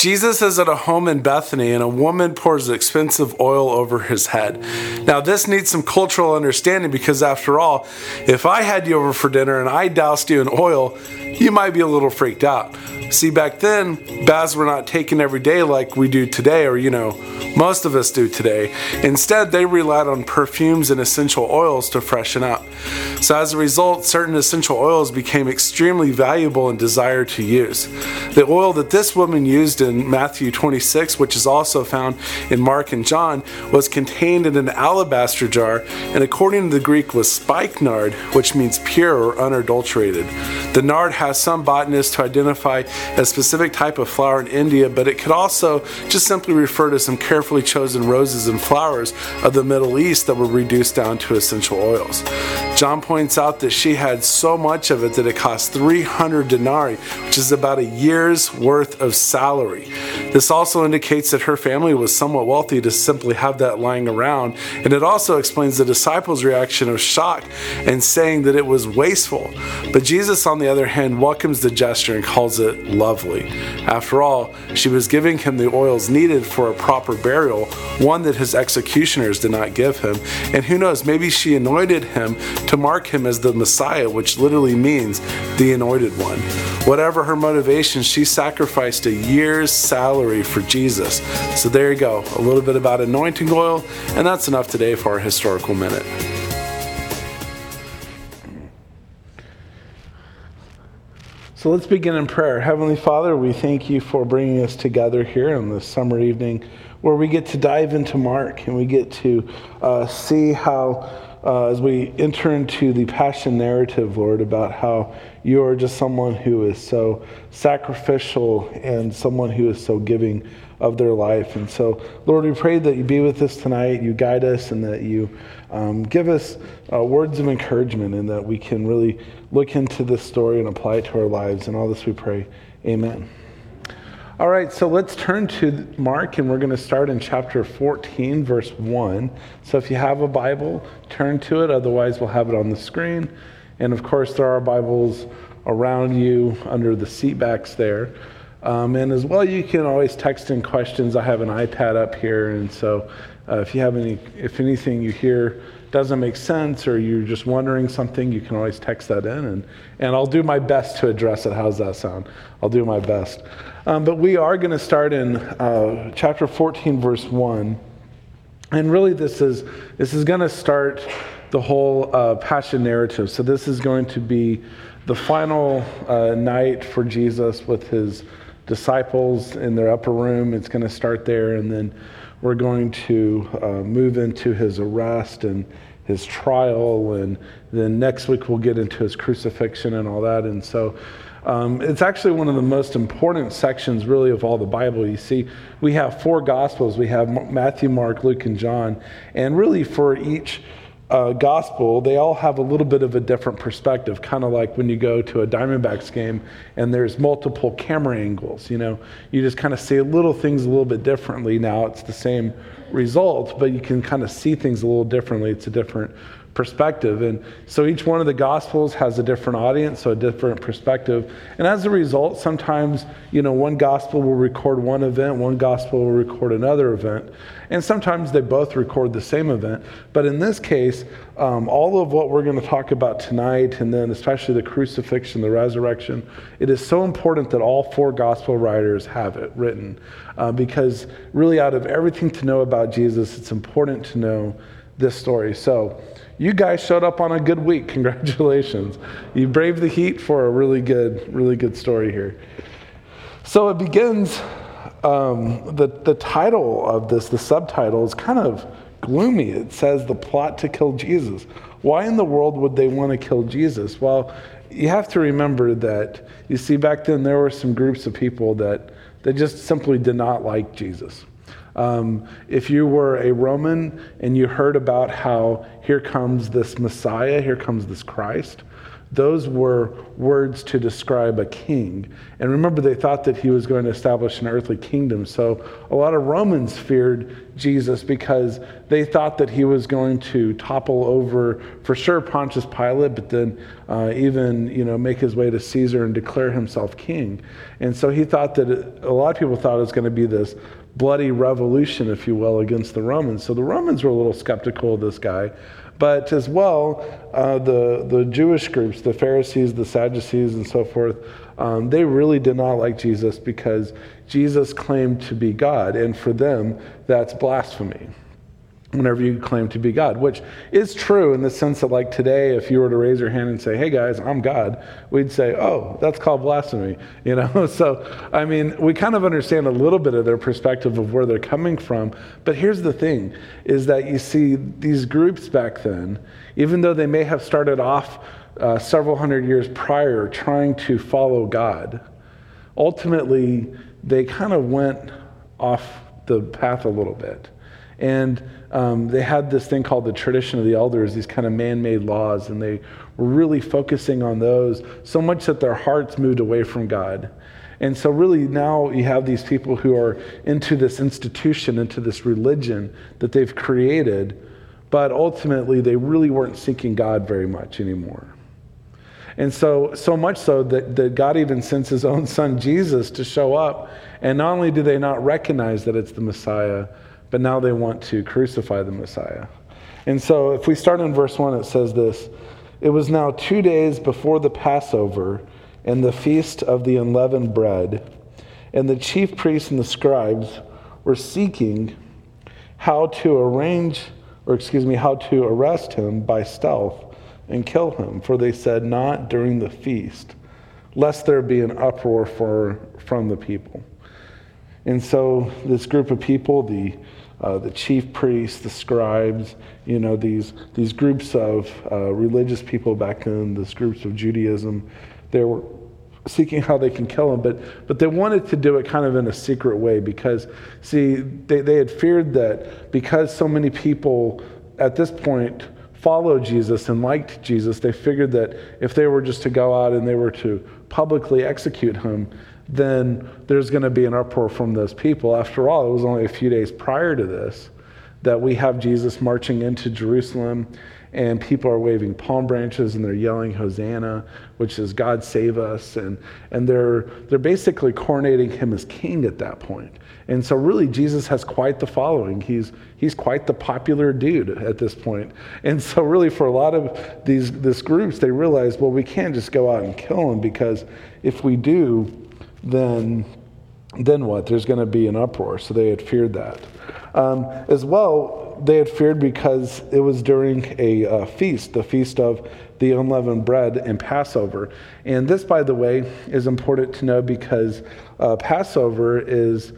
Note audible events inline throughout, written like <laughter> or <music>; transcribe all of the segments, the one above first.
Jesus is at a home in Bethany, and a woman pours expensive oil over his head. Now, this needs some cultural understanding because, after all, if I had you over for dinner and I doused you in oil, you might be a little freaked out. See, back then, baths were not taken every day like we do today, or, you know, most of us do today. Instead, they relied on perfumes and essential oils to freshen up. So, as a result, certain essential oils became extremely valuable and desired to use. The oil that this woman used in Matthew 26, which is also found in Mark and John, was contained in an alabaster jar, and according to the Greek, was spikenard, which means pure or unadulterated. The nard has some botanists to identify a specific type of flower in India, but it could also just simply refer to some carefully chosen roses and flowers of the Middle East that were reduced down to essential oils. John points out that she had so much of it that it cost 300 denarii, which is about a year's worth of salary. This also indicates that her family was somewhat wealthy to simply have that lying around, and it also explains the disciples' reaction of shock and saying that it was wasteful. But Jesus, on the other hand, welcomes the gesture and calls it lovely. After all, she was giving him the oils needed for a proper burial, one that his executioners did not give him. And who knows, maybe she anointed him to mark him as the Messiah, which literally means the anointed one. Whatever her motivation, she sacrificed a year's salary for Jesus. So there you go, a little bit about anointing oil, and that's enough today for our historical minute. So let's begin in prayer. Heavenly Father, we thank you for bringing us together here on this summer evening where we get to dive into Mark and we get to uh, see how, uh, as we enter into the passion narrative, Lord, about how you are just someone who is so sacrificial and someone who is so giving of their life. And so, Lord, we pray that you be with us tonight, you guide us, and that you um, give us uh, words of encouragement, and that we can really look into this story and apply it to our lives. And all this we pray. Amen. All right, so let's turn to Mark, and we're going to start in chapter 14, verse 1. So if you have a Bible, turn to it. Otherwise, we'll have it on the screen. And of course, there are Bibles around you under the seat backs there. Um, and as well, you can always text in questions. I have an iPad up here, and so uh, if you have any, if anything you hear doesn't make sense or you're just wondering something, you can always text that in, and and I'll do my best to address it. How's that sound? I'll do my best. Um, but we are going to start in uh, chapter 14, verse one, and really this is this is going to start the whole uh, passion narrative. So this is going to be the final uh, night for Jesus with his disciples in their upper room. It's going to start there, and then we're going to uh, move into his arrest and his trial, and then next week we'll get into his crucifixion and all that. And so um, it's actually one of the most important sections, really, of all the Bible. You see, we have four Gospels we have Matthew, Mark, Luke, and John. And really, for each uh, gospel, they all have a little bit of a different perspective, kind of like when you go to a Diamondbacks game and there's multiple camera angles. You know, you just kind of see little things a little bit differently. Now it's the same result, but you can kind of see things a little differently. It's a different perspective. And so each one of the gospels has a different audience, so a different perspective. And as a result, sometimes, you know, one gospel will record one event, one gospel will record another event. And sometimes they both record the same event. But in this case, um, all of what we're going to talk about tonight, and then especially the crucifixion, the resurrection, it is so important that all four gospel writers have it written. Uh, because really, out of everything to know about Jesus, it's important to know this story. So, you guys showed up on a good week. <laughs> Congratulations. You braved the heat for a really good, really good story here. So it begins, um, the, the title of this, the subtitle is kind of gloomy. It says, The Plot to Kill Jesus. Why in the world would they want to kill Jesus? Well, you have to remember that, you see, back then there were some groups of people that, that just simply did not like Jesus. Um, if you were a Roman and you heard about how here comes this Messiah, here comes this Christ, those were words to describe a king. And remember, they thought that he was going to establish an earthly kingdom. So a lot of Romans feared Jesus because they thought that he was going to topple over, for sure, Pontius Pilate, but then uh, even you know make his way to Caesar and declare himself king. And so he thought that it, a lot of people thought it was going to be this bloody revolution, if you will, against the Romans. So the Romans were a little skeptical of this guy. But as well, uh, the, the Jewish groups, the Pharisees, the Sadducees, and so forth, um, they really did not like Jesus because Jesus claimed to be God. And for them, that's blasphemy whenever you claim to be God, which is true in the sense that, like today, if you were to raise your hand and say, "Hey guys, I'm God," we'd say, "Oh, that's called blasphemy," <laughs> you know. so, I mean, we kind of understand a little bit of their perspective of where they're coming from. But here's the thing: is that you see these groups back then, even though they may have started off uh, several hundred years prior trying to follow God, ultimately they kind of went off the path a little bit, and um, they had this thing called the tradition of the elders, these kind of man made laws, and they were really focusing on those so much that their hearts moved away from God. And so, really, now you have these people who are into this institution, into this religion that they've created, but ultimately they really weren't seeking God very much anymore. And so, so much so that, that God even sends his own son Jesus to show up. And not only do they not recognize that it's the Messiah, but now they want to crucify the Messiah. And so if we start in verse 1, it says this It was now two days before the Passover and the feast of the unleavened bread, and the chief priests and the scribes were seeking how to arrange, or excuse me, how to arrest him by stealth and kill him. For they said, Not during the feast, lest there be an uproar for, from the people. And so this group of people, the uh, the chief priests, the scribes, you know, these, these groups of uh, religious people back then, these groups of Judaism, they were seeking how they can kill him, but, but they wanted to do it kind of in a secret way because, see, they, they had feared that because so many people at this point followed Jesus and liked Jesus, they figured that if they were just to go out and they were to publicly execute him, then there's going to be an uproar from those people. After all, it was only a few days prior to this that we have Jesus marching into Jerusalem and people are waving palm branches and they're yelling hosanna which is god save us and, and they're, they're basically coronating him as king at that point. And so really jesus has quite the following. He's, he's quite the popular dude at this point. And so really for a lot of these this groups they realize well we can't just go out and kill him because if we do then, then what? There's going to be an uproar. So they had feared that. Um, as well, they had feared because it was during a uh, feast, the feast of the unleavened bread and Passover. And this, by the way, is important to know because uh, Passover is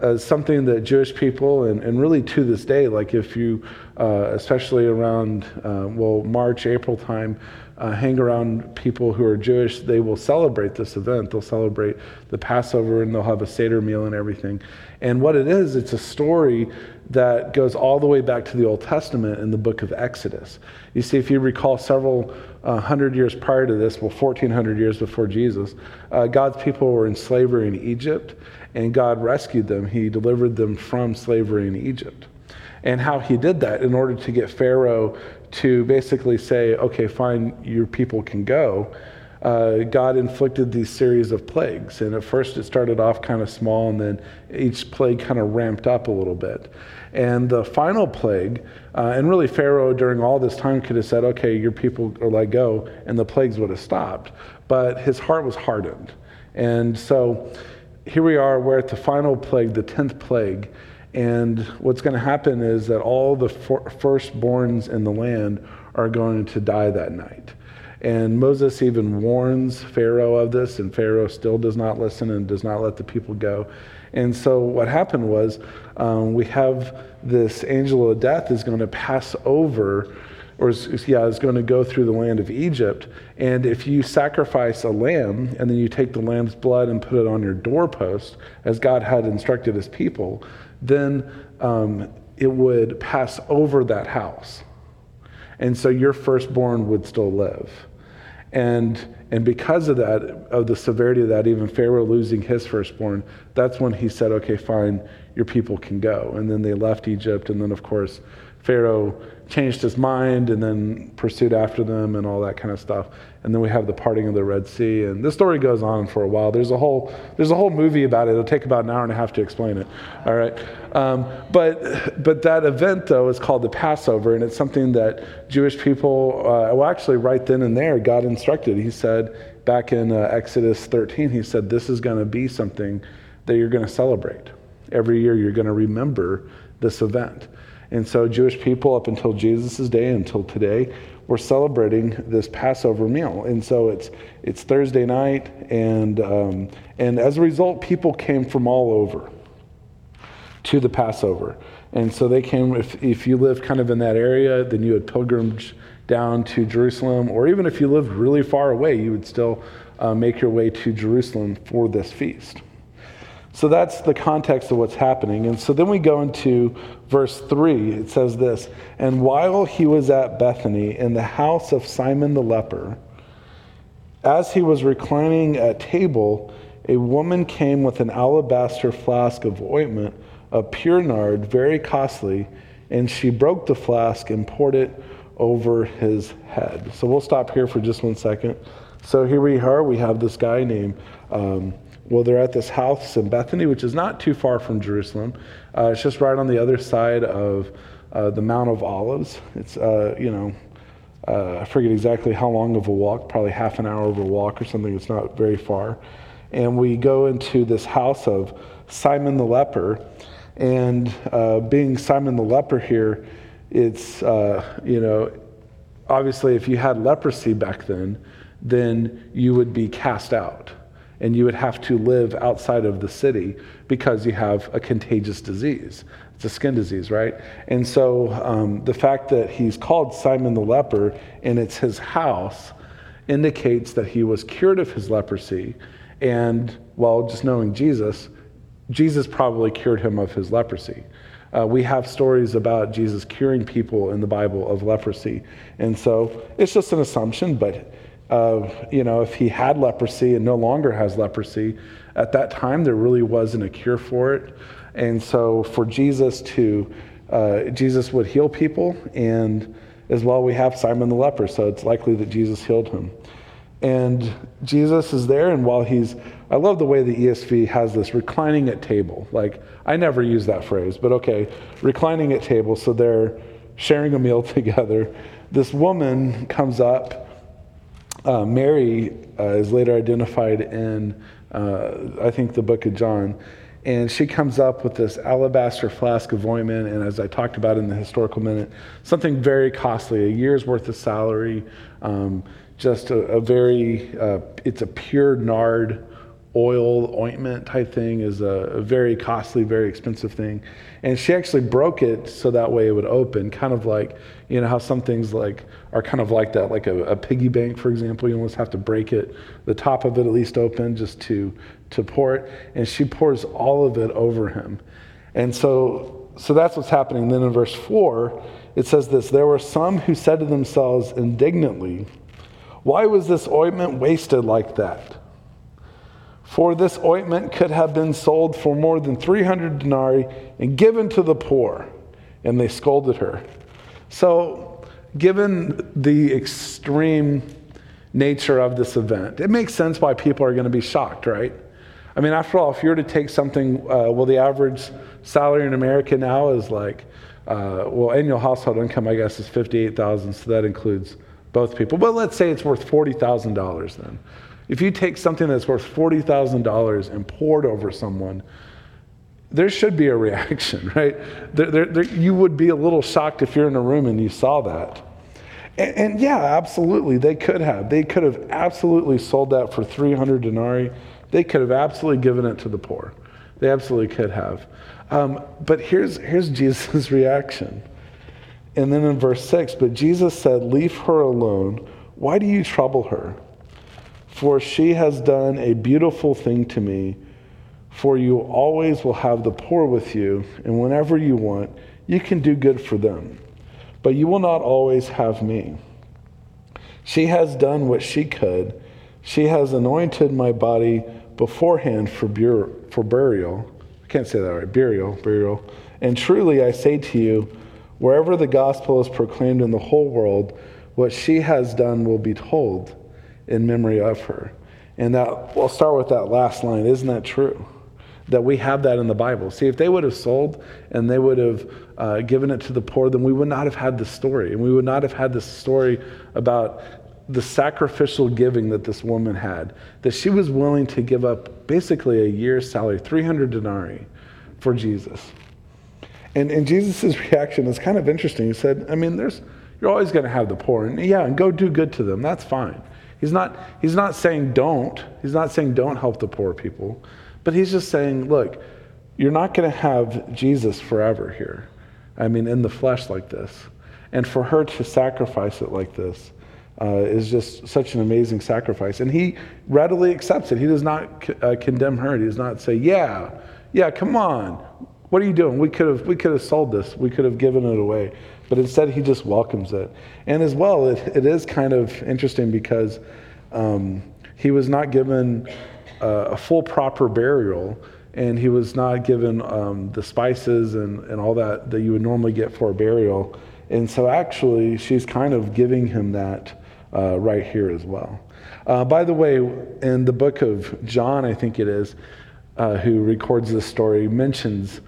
uh, something that Jewish people, and, and really to this day, like if you, uh, especially around, uh, well, March, April time, uh, hang around people who are Jewish, they will celebrate this event. They'll celebrate the Passover and they'll have a Seder meal and everything. And what it is, it's a story that goes all the way back to the Old Testament in the book of Exodus. You see, if you recall several uh, hundred years prior to this, well, 1400 years before Jesus, uh, God's people were in slavery in Egypt and God rescued them. He delivered them from slavery in Egypt and how he did that in order to get Pharaoh to basically say, okay, fine, your people can go. Uh, God inflicted these series of plagues. And at first it started off kind of small, and then each plague kind of ramped up a little bit. And the final plague, uh, and really Pharaoh during all this time could have said, okay, your people are let go, and the plagues would have stopped. But his heart was hardened. And so here we are, we're at the final plague, the 10th plague. And what's going to happen is that all the firstborns in the land are going to die that night. And Moses even warns Pharaoh of this, and Pharaoh still does not listen and does not let the people go. And so what happened was um, we have this angel of death is going to pass over, or is, yeah, is going to go through the land of Egypt. And if you sacrifice a lamb and then you take the lamb's blood and put it on your doorpost, as God had instructed his people, then um, it would pass over that house. And so your firstborn would still live. And, and because of that, of the severity of that, even Pharaoh losing his firstborn, that's when he said, okay, fine, your people can go. And then they left Egypt. And then, of course, Pharaoh changed his mind and then pursued after them and all that kind of stuff. And then we have the parting of the Red Sea. And this story goes on for a while. There's a whole, there's a whole movie about it. It'll take about an hour and a half to explain it. All right. Um, but, but that event, though, is called the Passover. And it's something that Jewish people, uh, well, actually, right then and there, God instructed. He said, back in uh, Exodus 13, He said, This is going to be something that you're going to celebrate. Every year, you're going to remember this event. And so, Jewish people, up until Jesus' day, until today, we're celebrating this Passover meal. And so it's, it's Thursday night, and, um, and as a result, people came from all over to the Passover. And so they came, if, if you lived kind of in that area, then you had pilgrimage down to Jerusalem, or even if you lived really far away, you would still uh, make your way to Jerusalem for this feast. So that's the context of what's happening. And so then we go into verse 3. It says this And while he was at Bethany in the house of Simon the leper, as he was reclining at table, a woman came with an alabaster flask of ointment of pure nard, very costly, and she broke the flask and poured it over his head. So we'll stop here for just one second. So here we are. We have this guy named. Um, well, they're at this house in Bethany, which is not too far from Jerusalem. Uh, it's just right on the other side of uh, the Mount of Olives. It's, uh, you know, uh, I forget exactly how long of a walk, probably half an hour of a walk or something. It's not very far. And we go into this house of Simon the leper. And uh, being Simon the leper here, it's, uh, you know, obviously if you had leprosy back then, then you would be cast out and you would have to live outside of the city because you have a contagious disease. It's a skin disease, right? And so um, the fact that he's called Simon the leper and it's his house indicates that he was cured of his leprosy. And while just knowing Jesus, Jesus probably cured him of his leprosy. Uh, we have stories about Jesus curing people in the Bible of leprosy. And so it's just an assumption, but of, you know, if he had leprosy and no longer has leprosy, at that time there really wasn't a cure for it. And so for Jesus to, uh, Jesus would heal people, and as well we have Simon the leper, so it's likely that Jesus healed him. And Jesus is there, and while he's, I love the way the ESV has this reclining at table. Like, I never use that phrase, but okay, reclining at table, so they're sharing a meal <laughs> together. This woman comes up uh, Mary uh, is later identified in, uh, I think, the book of John. And she comes up with this alabaster flask of ointment, and as I talked about in the historical minute, something very costly, a year's worth of salary, um, just a, a very, uh, it's a pure nard oil ointment type thing is a, a, very costly, very expensive thing. And she actually broke it so that way it would open, kind of like, you know, how some things like are kind of like that, like a, a piggy bank, for example. You almost have to break it, the top of it at least open, just to to pour it. And she pours all of it over him. And so so that's what's happening. Then in verse four, it says this there were some who said to themselves indignantly, Why was this ointment wasted like that? For this ointment could have been sold for more than 300 denarii and given to the poor. And they scolded her. So, given the extreme nature of this event, it makes sense why people are going to be shocked, right? I mean, after all, if you were to take something, uh, well, the average salary in America now is like, uh, well, annual household income, I guess, is 58000 so that includes both people. But let's say it's worth $40,000 then. If you take something that's worth $40,000 and pour it over someone, there should be a reaction, <laughs> right? There, there, there, you would be a little shocked if you're in a room and you saw that. And, and, yeah, absolutely, they could have. They could have absolutely sold that for 300 denarii. They could have absolutely given it to the poor. They absolutely could have. Um, but here's, here's <laughs> Jesus' reaction. And then in verse 6, but Jesus said, Leave her alone. Why do you trouble her? For she has done a beautiful thing to me. For you always will have the poor with you, and whenever you want, you can do good for them. But you will not always have me. She has done what she could. She has anointed my body beforehand for, bur- for burial. I can't say that right. Burial, burial. And truly I say to you, wherever the gospel is proclaimed in the whole world, what she has done will be told in memory of her. And that, we'll start with that last line. Isn't that true? That we have that in the Bible. See, if they would have sold and they would have uh, given it to the poor, then we would not have had this story. And we would not have had this story about the sacrificial giving that this woman had. That she was willing to give up basically a year's salary, 300 denarii, for Jesus. And, and Jesus' reaction is kind of interesting. He said, I mean, there's, you're always going to have the poor. And yeah, and go do good to them. That's fine. He's not, he's not saying don't. He's not saying don't help the poor people. But he's just saying, look, you're not going to have Jesus forever here. I mean, in the flesh like this. And for her to sacrifice it like this uh, is just such an amazing sacrifice. And he readily accepts it. He does not uh, condemn her. He does not say, yeah, yeah, come on. What are you doing? We could have, we could have sold this. We could have given it away. But instead, he just welcomes it. And as well, it, it is kind of interesting because um, he was not given a full proper burial and he was not given um, the spices and, and all that that you would normally get for a burial. And so actually, she's kind of giving him that uh, right here as well. Uh, by the way, in the book of John, I think it is, uh, who records this story, mentions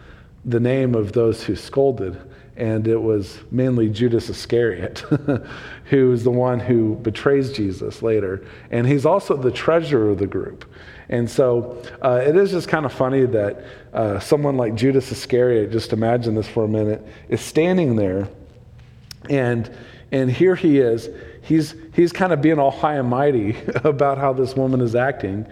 the name of those who scolded and it was mainly Judas Iscariot, <laughs> who is the one who betrays Jesus later. And he's also the treasurer of the group. And so uh, it is just kind of funny that uh, someone like Judas Iscariot, just imagine this for a minute, is standing there, and, and here he is. He's, he's kind of being all high and mighty <laughs> about how this woman is acting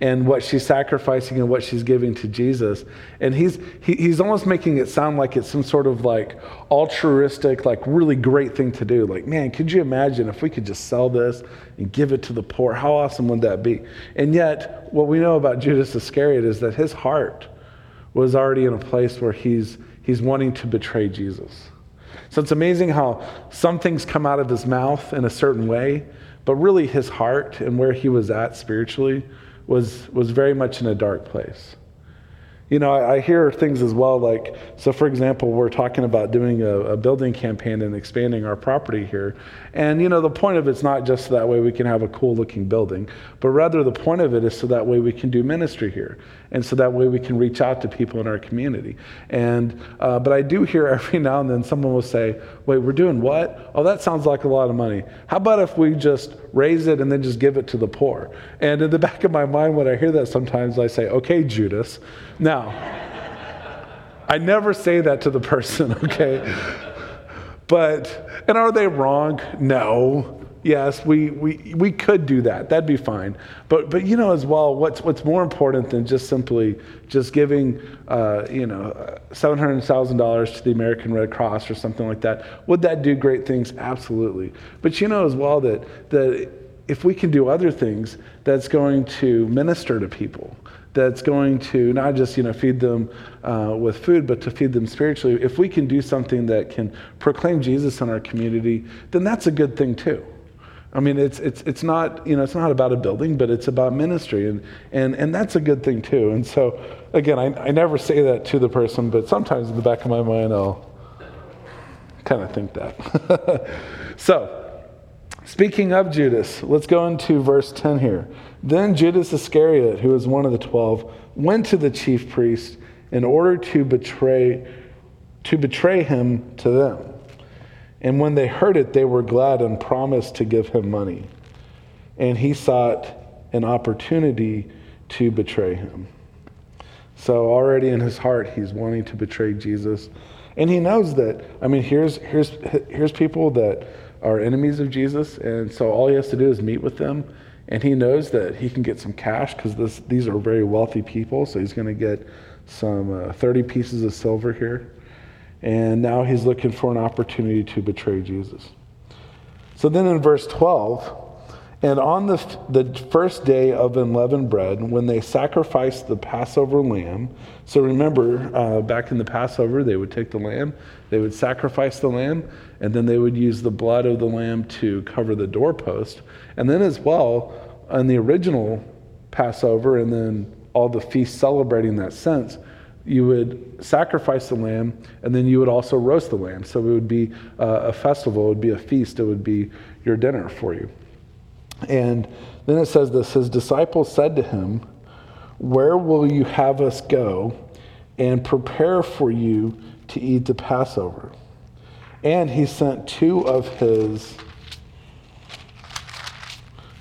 and what she's sacrificing and what she's giving to Jesus. And he's, he, he's almost making it sound like it's some sort of like altruistic, like really great thing to do. Like, man, could you imagine if we could just sell this and give it to the poor? How awesome would that be? And yet, what we know about Judas Iscariot is that his heart was already in a place where he's, he's wanting to betray Jesus. So it's amazing how some things come out of his mouth in a certain way, but really his heart and where he was at spiritually was, was very much in a dark place. You know, I, I, hear things as well like, so for example, we're talking about doing a, a, building campaign and expanding our property here. And, you know, the point of it's not just so that way we can have a cool looking building, but rather the point of it is so that way we can do ministry here. And so that way we can reach out to people in our community. And, uh, but I do hear <laughs> every now and then someone will say, wait, we're doing what? Oh, that sounds like a lot of money. How about if we just raise it and then just give it to the poor? And in the <laughs> back of my mind, when I hear that sometimes I say, okay, Judas. Now, <laughs> I never say that to the person, okay? But, and are they wrong? No. Yes, we, we, we could do that. That'd be fine. But, but you know, as well, what's, what's more important than just simply just giving, uh, you know, $700,000 to the American Red Cross or something like that, would that do great things? Absolutely. But you know as well that, that if we can do other things, that's going to minister to people that's going to not just you know feed them uh, with food but to feed them spiritually if we can do something that can proclaim jesus in our community then that's a good thing too i mean it's it's it's not you know it's not about a building but it's about ministry and and and that's a good thing too and so again i, I never say that to the person but sometimes in the back of my mind i'll kind of think that <laughs> so Speaking of Judas, let's go into verse 10 here. Then Judas Iscariot, who was one of the twelve, went to the chief priest in order to betray, to betray him to them. And when they heard it, they were glad and promised to give him money. And he sought an opportunity to betray him. So already in his heart, he's wanting to betray Jesus. And he knows that, I mean, here's, here's, here's people that are enemies of Jesus, and so all he has to do is meet with them, and he knows that he can get some cash because these are very wealthy people. So he's going to get some uh, 30 pieces of silver here, and now he's looking for an opportunity to betray Jesus. So then in verse 12, And on the, the first day of unleavened bread, when they sacrificed the Passover lamb, so remember, uh, back in the Passover, they would take the lamb, they would sacrifice the lamb, and then they would use the blood of the lamb to cover the doorpost. And then, as well, on the original Passover, and then all the feasts celebrating that sense, you would sacrifice the lamb, and then you would also roast the lamb. So it would be uh, a festival, it would be a feast, it would be your dinner for you. And then it says this His disciples said to him, Where will you have us go and prepare for you to eat the Passover? And he sent two of his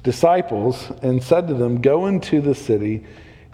disciples and said to them, Go into the city,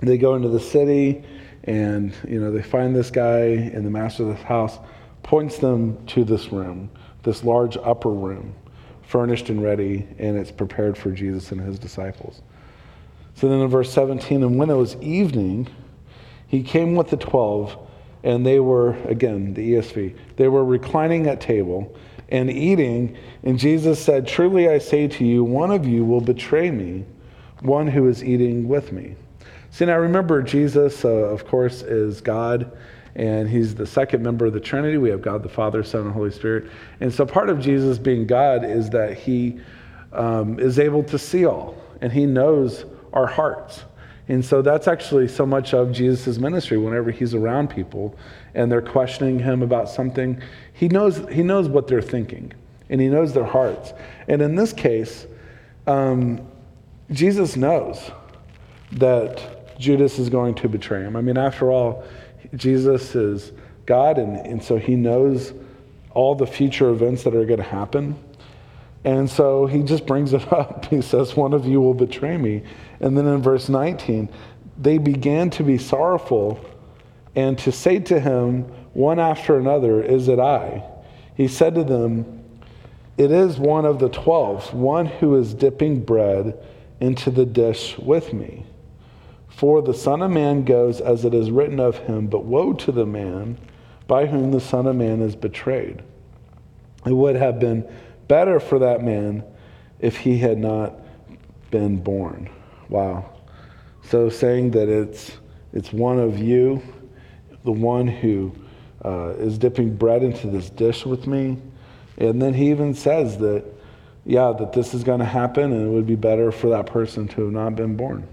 they go into the city and you know they find this guy and the master of the house points them to this room, this large upper room furnished and ready, and it's prepared for Jesus and his disciples. So then in verse 17, and when it was evening, he came with the twelve, and they were, again, the ESV, they were reclining at table and eating, and Jesus said, Truly I say to you, one of you will betray me, one who is eating with me. See, now remember, Jesus, uh, of course, is God and he's the second member of the Trinity. We have God the Father, Son, and Holy Spirit. And so part of Jesus being God is that he um, is able to see all, and he knows our hearts. And so that's actually so much of Jesus' ministry. Whenever he's around people and they're questioning him about something, he knows, he knows what they're thinking and he knows their hearts. And in this case, um, Jesus knows that Judas is going to betray him. I mean, after all, Jesus is God, and, and so he knows all the future events that are going to happen. And so he just brings it <laughs> up. He says, One of you will betray me. And then in verse 19, they began to be sorrowful and to say to him, one after another, Is it I? He said to them, It is one of the twelve, one who is dipping bread into the dish with me. For the Son of Man goes as it is written of him, but woe to the man by whom the Son of Man is betrayed. It would have been better for that man if he had not been born. Wow. So saying that it's, it's one of you, the one who uh, is dipping bread into this dish with me. And then he even says that, yeah, that this is going to happen and it would be better for that person to have not been born.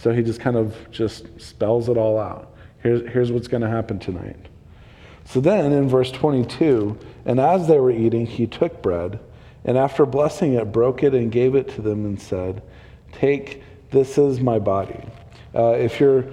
So he just kind of just spells it all out. Here's, here's what's going to happen tonight. So then in verse 22, and as they were eating, he took bread, and after blessing it, broke it and gave it to them and said, Take, this is my body. Uh, if, you're,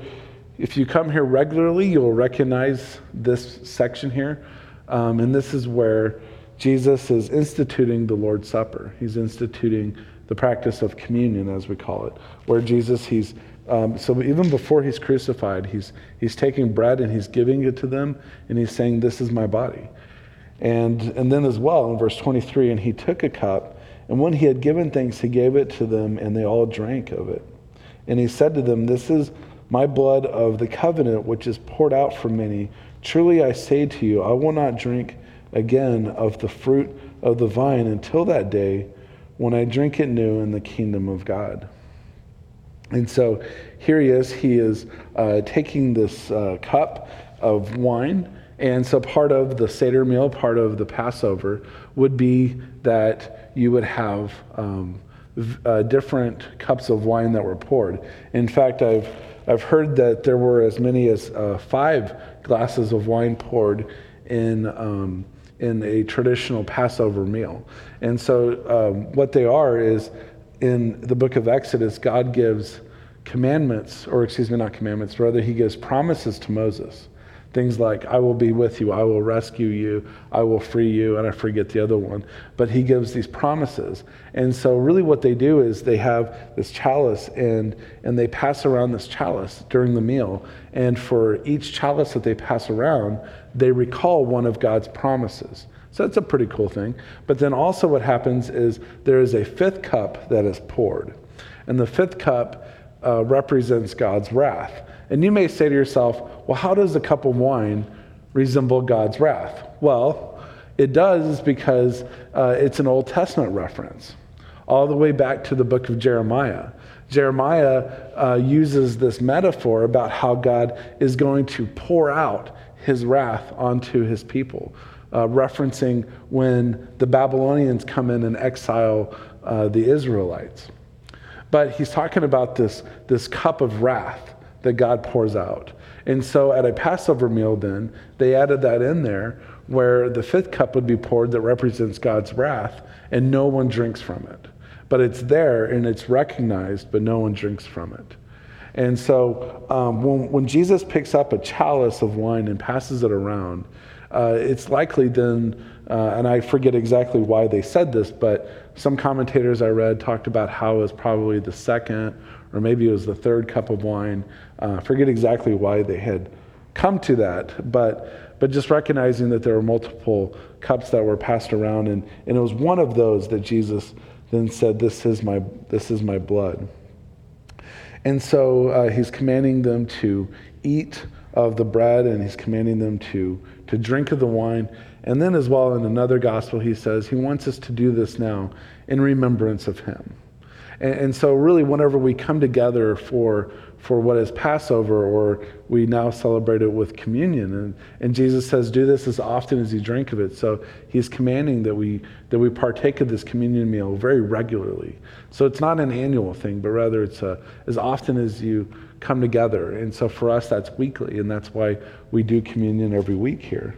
if you come here regularly, you'll recognize this section here. Um, and this is where Jesus is instituting the Lord's Supper. He's instituting the practice of communion, as we call it, where Jesus, he's um, so even before he's crucified, he's, he's taking bread and he's giving it to them, and he's saying, This is my body. And, and then, as well, in verse 23, and he took a cup, and when he had given thanks, he gave it to them, and they all drank of it. And he said to them, This is my blood of the covenant, which is poured out for many. Truly I say to you, I will not drink again of the fruit of the vine until that day when I drink it new in the kingdom of God. And so here he is. He is uh, taking this uh, cup of wine. And so part of the Seder meal, part of the Passover, would be that you would have um, uh, different cups of wine that were poured. In fact, I've, I've heard that there were as many as uh, five glasses of wine poured in, um, in a traditional Passover meal. And so um, what they are is in the book of Exodus, God gives commandments, or excuse me, not commandments, rather, he gives promises to Moses Things like, I will be with you, I will rescue you, I will free you, and I forget the other one. But he gives these promises. And so, really, what they do is they have this chalice and, and they pass around this chalice during the meal. And for each chalice that they pass around, they recall one of God's promises. So that's a pretty cool thing. But then also, what happens is there is a fifth cup that is poured. And the fifth cup uh, represents God's wrath. And you may say to yourself, well, how does a cup of wine resemble God's wrath? Well, it does because uh, it's an Old Testament reference, all the way back to the book of Jeremiah. Jeremiah uh, uses this metaphor about how God is going to pour out his wrath onto his people, uh, referencing when the Babylonians come in and exile uh, the Israelites. But he's talking about this, this cup of wrath that God pours out. And so at a Passover meal, then, they added that in there where the fifth cup would be poured that represents God's wrath, and no one drinks from it. But it's there and it's recognized, but no one drinks from it. And so um, when, when Jesus picks up a chalice of wine and passes it around, uh, it's likely then, uh, and I forget exactly why they said this, but some commentators I read talked about how it was probably the second or maybe it was the third cup of wine. Uh, forget exactly why they had come to that, but, but just recognizing that there were multiple cups that were passed around, and, and it was one of those that Jesus then said, This is my, this is my blood. And so uh, he's commanding them to eat of the bread and he's commanding them to, to drink of the wine. And then, as well, in another gospel, he says he wants us to do this now in remembrance of him. And, and, so, really, whenever we come together for, for what is Passover, or we now celebrate it with communion, and, and Jesus says, Do this as often as you drink of it. So, he's commanding that we, that we partake of this communion meal very regularly. So, it's not an annual thing, but rather it's a, as often as you come together. And so, for us, that's weekly, and that's why we do communion every week here.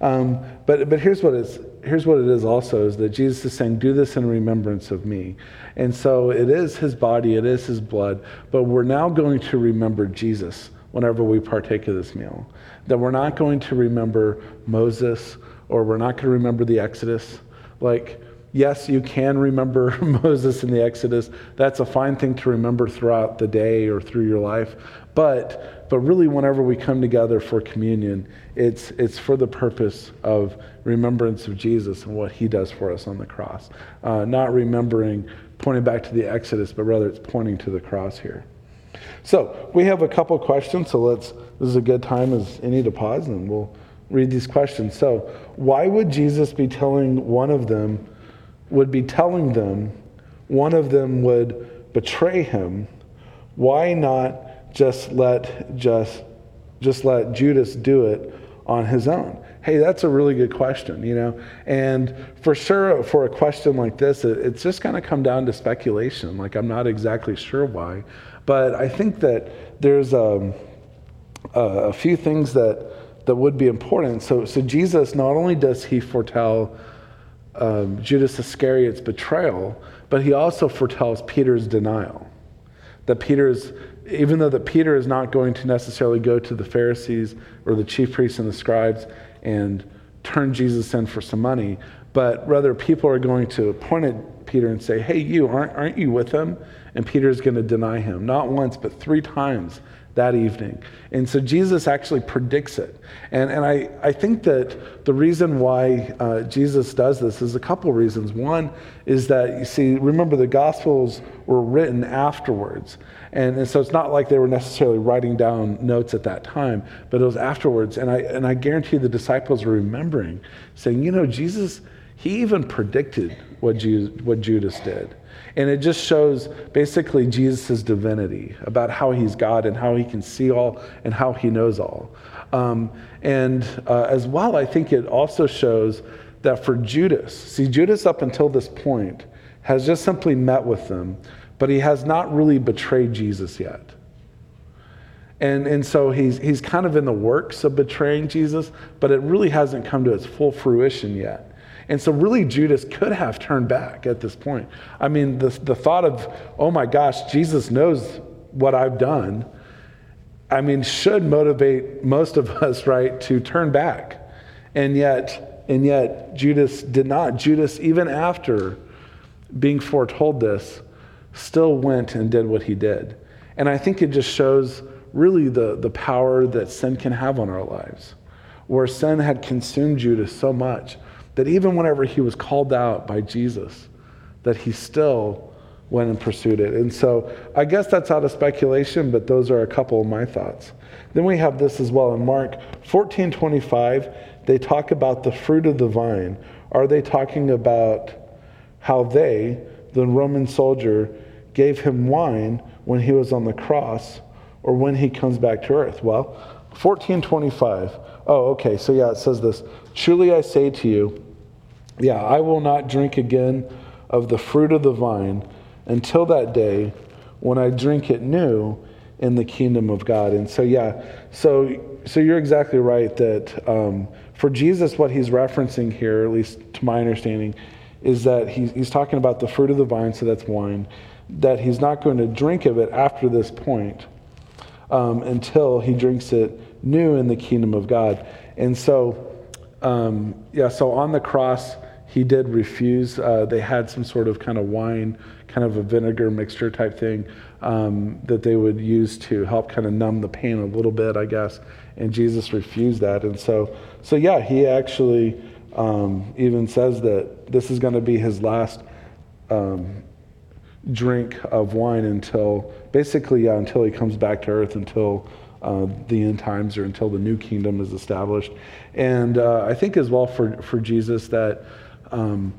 Um, but, but here's what it's here's what it is also is that Jesus is saying, Do this in remembrance of me. And so it is his body, it is his blood, but we're now going to remember Jesus whenever we partake of this meal. That we're not going to remember Moses or we're not going to remember the Exodus. Like, yes, you can remember <laughs> Moses in the Exodus. That's a fine thing to remember throughout the day or through your life. But, but really, whenever we come together for communion, it's, it's for the purpose of remembrance of Jesus and what he does for us on the cross. Uh, not remembering, pointing back to the Exodus, but rather it's pointing to the cross here. So we have a couple questions, so let's, this is a good time as any to pause and we'll read these questions. So, why would Jesus be telling one of them, would be telling them, one of them would betray him? Why not just let just just let Judas do it on his own? Hey, that's a really good question, you know. And for sure, for a question like this, it, it's just going to come down to speculation. Like I'm not exactly sure why, but I think that there's um, a, a few things that that would be important. So, so Jesus not only does he foretell um, Judas Iscariot's betrayal, but he also foretells Peter's denial. That Peter's even though that Peter is not going to necessarily go to the Pharisees or the chief priests and the scribes and turn Jesus in for some money, but rather people are going to point at Peter and say, Hey, you, aren't, aren't you with him? And Peter's going to deny him, not once, but three times that evening. And so Jesus actually predicts it. And, and I, I think that the reason why uh, Jesus does this is a couple reasons. One is that, you see, remember the Gospels were written afterwards. And, and so it's not like they were necessarily writing down notes at that time, but it was afterwards. And I, and I guarantee the disciples were remembering, saying, you know, Jesus, he even predicted what, Jesus, what Judas did. And it just shows basically Jesus' divinity about how he's God and how he can see all and how he knows all. Um, and uh, as well, I think it also shows that for Judas, see, Judas up until this point has just simply met with them, but he has not really betrayed Jesus yet. And, and so he's, he's kind of in the works of betraying Jesus, but it really hasn't come to its full fruition yet. And so, really, Judas could have turned back at this point. I mean, the, the thought of, oh my gosh, Jesus knows what I've done. I mean, should motivate most of us, <laughs> right, to turn back. And yet, and yet Judas did not. Judas, even after being foretold this, still went and did what he did. And I think it just shows really the, the power that sin can have on our lives, where sin had consumed Judas so much that even whenever he was called out by Jesus, that he still went and pursued it. And so I guess that's out of speculation, but those are a couple of my thoughts. Then we have this as well in Mark 14 25, they talk about the fruit of the vine. Are they talking about how they, the Roman soldier, gave him wine when he was on the cross or when he comes back to earth? Well, 1425. Oh, okay. So yeah, it says this. Truly I say to you, yeah, I will not drink again of the fruit of the vine until that day when I drink it new in the kingdom of God. And so, yeah, so so you're exactly right that um, for Jesus, what he's referencing here, at least to my understanding, is that he's, he's talking about the fruit of the vine, so that's wine, that he's not going to drink of it after this point um, until he drinks it new in the kingdom of God. And so, um, yeah, so on the cross, he did refuse. Uh, they had some sort of kind of wine, kind of a vinegar mixture type thing um, that they would use to help kind of numb the pain a little bit, I guess. And Jesus refused that. And so, so yeah, he actually um, even says that this is going to be his last um, drink of wine until basically, yeah, until he comes back to earth, until uh, the end times or until the new kingdom is established. And uh, I think as well for, for Jesus that. Um,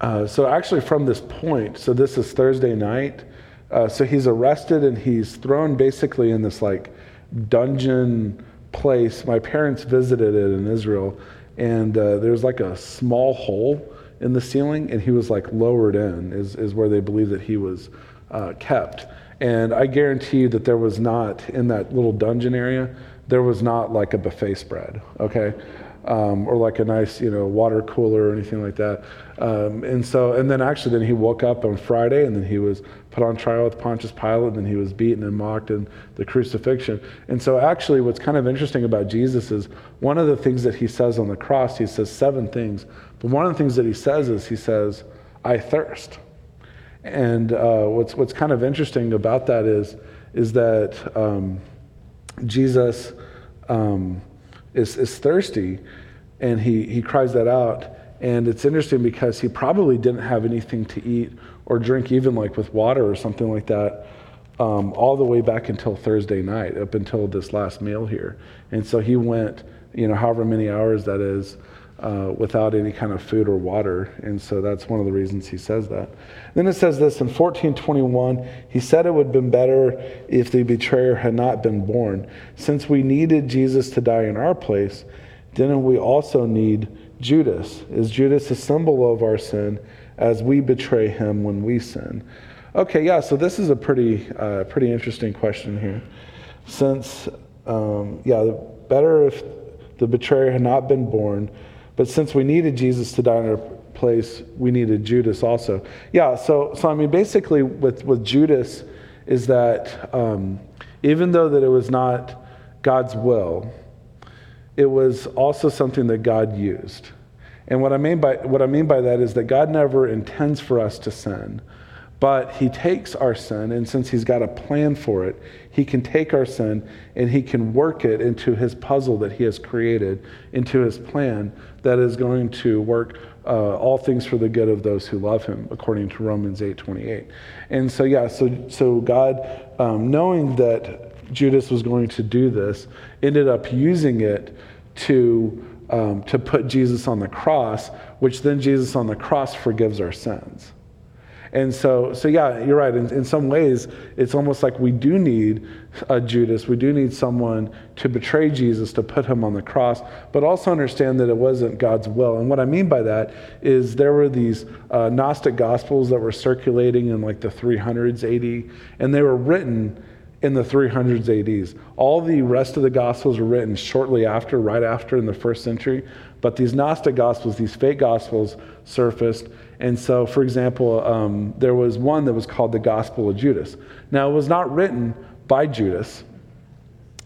uh, so actually, from this point, so this is Thursday night. Uh, so he's arrested and he's thrown basically in this like dungeon place. My parents visited it in Israel, and uh, there's like a small hole in the ceiling, and he was like lowered in, is, is where they believe that he was uh, kept. And I guarantee you that there was not, in that little dungeon area, there was not like a buffet spread, okay? Um, or like a nice, you know, water cooler or anything like that. Um, and so, and then actually, then he woke up on Friday, and then he was put on trial with Pontius Pilate, and then he was beaten and mocked in the crucifixion. And so, actually, what's kind of interesting about Jesus is one of the things that he says on the cross. He says seven things, but one of the things that he says is he says, "I thirst." And uh, what's what's kind of interesting about that is is that um, Jesus um, is is thirsty, and he he cries that out and it's interesting because he probably didn't have anything to eat or drink, even like with water or something like that, um, all the way back until Thursday night, up until this last meal here. And so he went, you know, however many hours that is, uh, without any kind of food or water. And so that's one of the reasons he says that. Then it says this in 1421 he said it would have been better if the betrayer had not been born. Since we needed Jesus to die in our place, didn't we also need Judas? Is Judas a symbol of our sin as we betray him when we sin? Okay, yeah, so this is a pretty, uh, pretty interesting question here. Since, um, yeah, better if the betrayer had not been born, but since we needed Jesus to die in our place, we needed Judas also. Yeah, so, so I mean, basically with, with Judas is that um, even though that it was not God's will, it was also something that God used. And what I mean by what I mean by that is that God never intends for us to sin, but he takes our sin and since he's got a plan for it, he can take our sin and he can work it into his puzzle that he has created, into his plan that is going to work uh, all things for the good of those who love him, according to Romans 8:28. And so yeah, so so God, um, knowing that Judas was going to do this, ended up using it to, um, to put Jesus on the cross, which then Jesus on the cross forgives our sins. And so, so yeah, you're right. In, in some ways, it's almost like we do need a Judas. We do need someone to betray Jesus, to put him on the cross, but also understand that it wasn't God's will. And what I mean by that is there were these uh, Gnostic Gospels that were circulating in like the 300s AD, and they were written in the 300s ADs. All the rest of the Gospels were written shortly after, right after in the first century. But these Gnostic Gospels, these fake Gospels, surfaced. And so, for example, um, there was one that was called the Gospel of Judas. Now, it was not written by Judas,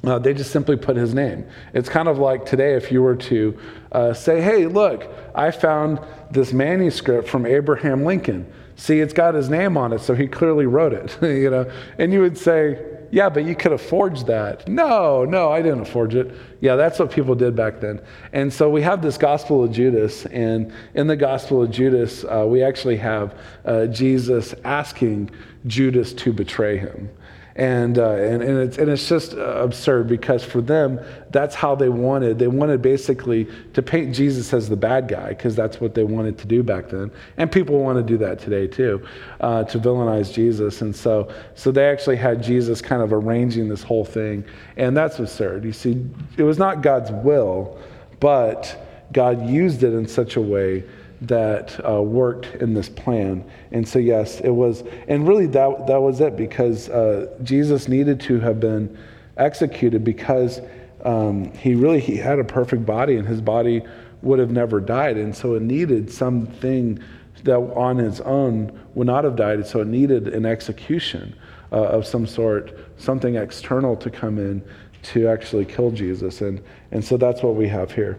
Uh, they just simply put his name. It's kind of like today if you were to uh, say, hey, look, I found this manuscript from Abraham Lincoln. See, it's got his name on it, so he clearly wrote it, <laughs> you know. And you would say, yeah, but you could have forged that. No, no, I didn't forge it. Yeah, that's what people did back then. And so we have this Gospel of Judas, and in the Gospel of Judas, uh, we actually have uh, Jesus asking Judas to betray him. And, uh, and, and, it's, and it's just absurd because for them, that's how they wanted. They wanted basically to paint Jesus as the bad guy because that's what they wanted to do back then. And people want to do that today too, uh, to villainize Jesus. And so, so they actually had Jesus kind of arranging this whole thing. And that's absurd. You see, it was not God's will, but God used it in such a way that uh, worked in this plan. And so, yes, it was, and really that, that was it because uh, Jesus needed to have been executed because um, he really he had a perfect body and his body would have never died. And so it needed something that on its own would not have died. So it needed an execution uh, of some sort, something external to come in to actually kill Jesus. And, and so that's what we have here.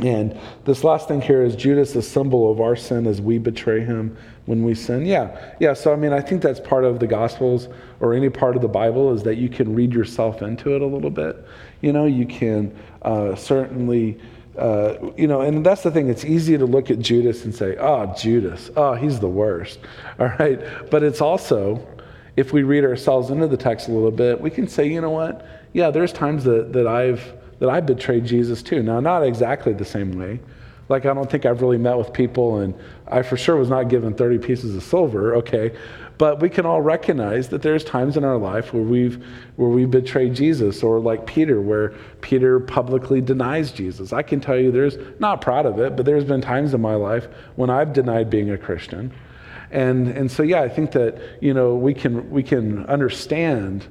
And this last thing here is Judas, a symbol of our sin as we betray him when we sin. Yeah, yeah. So, I mean, I think that's part of the Gospels or any part of the Bible is that you can read yourself into it a little bit. You know, you can uh, certainly. Uh, you know, and that's the thing. It's easy to look at Judas and say, "Oh, Judas, oh, he's the worst." <laughs> All right, but it's also, if we read ourselves into the text a little bit, we can say, "You know what? Yeah, there's times that that I've that I betrayed Jesus too. Now, not exactly the same way. Like, I don't think I've really met with people, and I for sure was not given 30 pieces of silver, okay? But we can all recognize that there's times in our life where we've, where we've betrayed Jesus, or like Peter, where Peter publicly denies Jesus. I can tell you there's, not proud of it, but there's been times in my life when I've denied being a Christian. And, and so, yeah, I think that, you know, we can, we can understand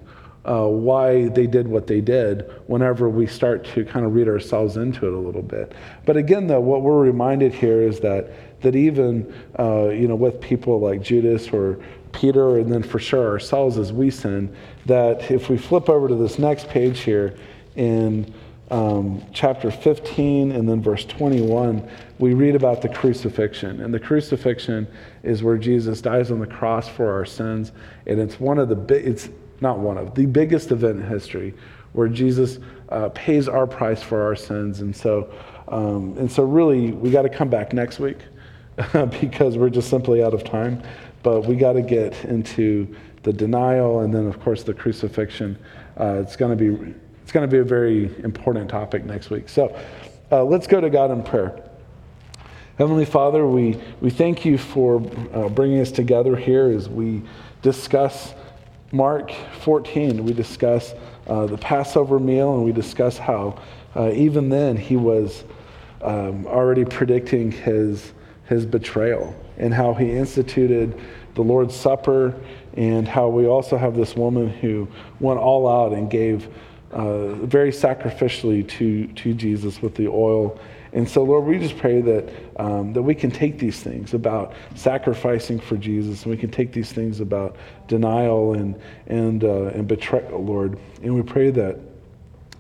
uh, why they did what they did whenever we start to kind of read ourselves into it a little bit. But again, though, what we're reminded here is that that even uh, you know with people like Judas or Peter, and then for sure ourselves as we sin, that if we flip over to this next page here in um, chapter 15 and then verse 21, we read about the crucifixion. And the crucifixion is where Jesus dies on the cross for our sins. And it's one of the big, it's not one of, the biggest event in history where Jesus uh, pays our price for our sins. And so, um, and so really, we got to come back next week <laughs> because we're just simply out of time. But we got to get into the denial and then, of course, the crucifixion. Uh, it's going to be it's going to be a very important topic next week. So uh, let's go to God in prayer. Heavenly Father, we, we thank you for uh, bringing us together here as we discuss Mark 14, we discuss uh, the Passover meal, and we discuss how uh, even then he was um, already predicting his, his betrayal and how he instituted the Lord's Supper, and how we also have this woman who went all out and gave uh, very sacrificially to, to Jesus with the oil and so, Lord, we just pray that, um, that we can take these things about sacrificing for Jesus, and we can take these things about denial and, and, uh, and betrayal, Lord. And we pray that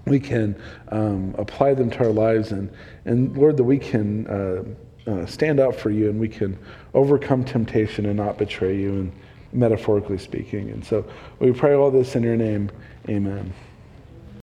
we can um, apply them to our lives, and, and Lord, that we can uh, uh, stand up for you and we can overcome temptation and not betray you, and metaphorically speaking. And so we pray all this in your name. Amen.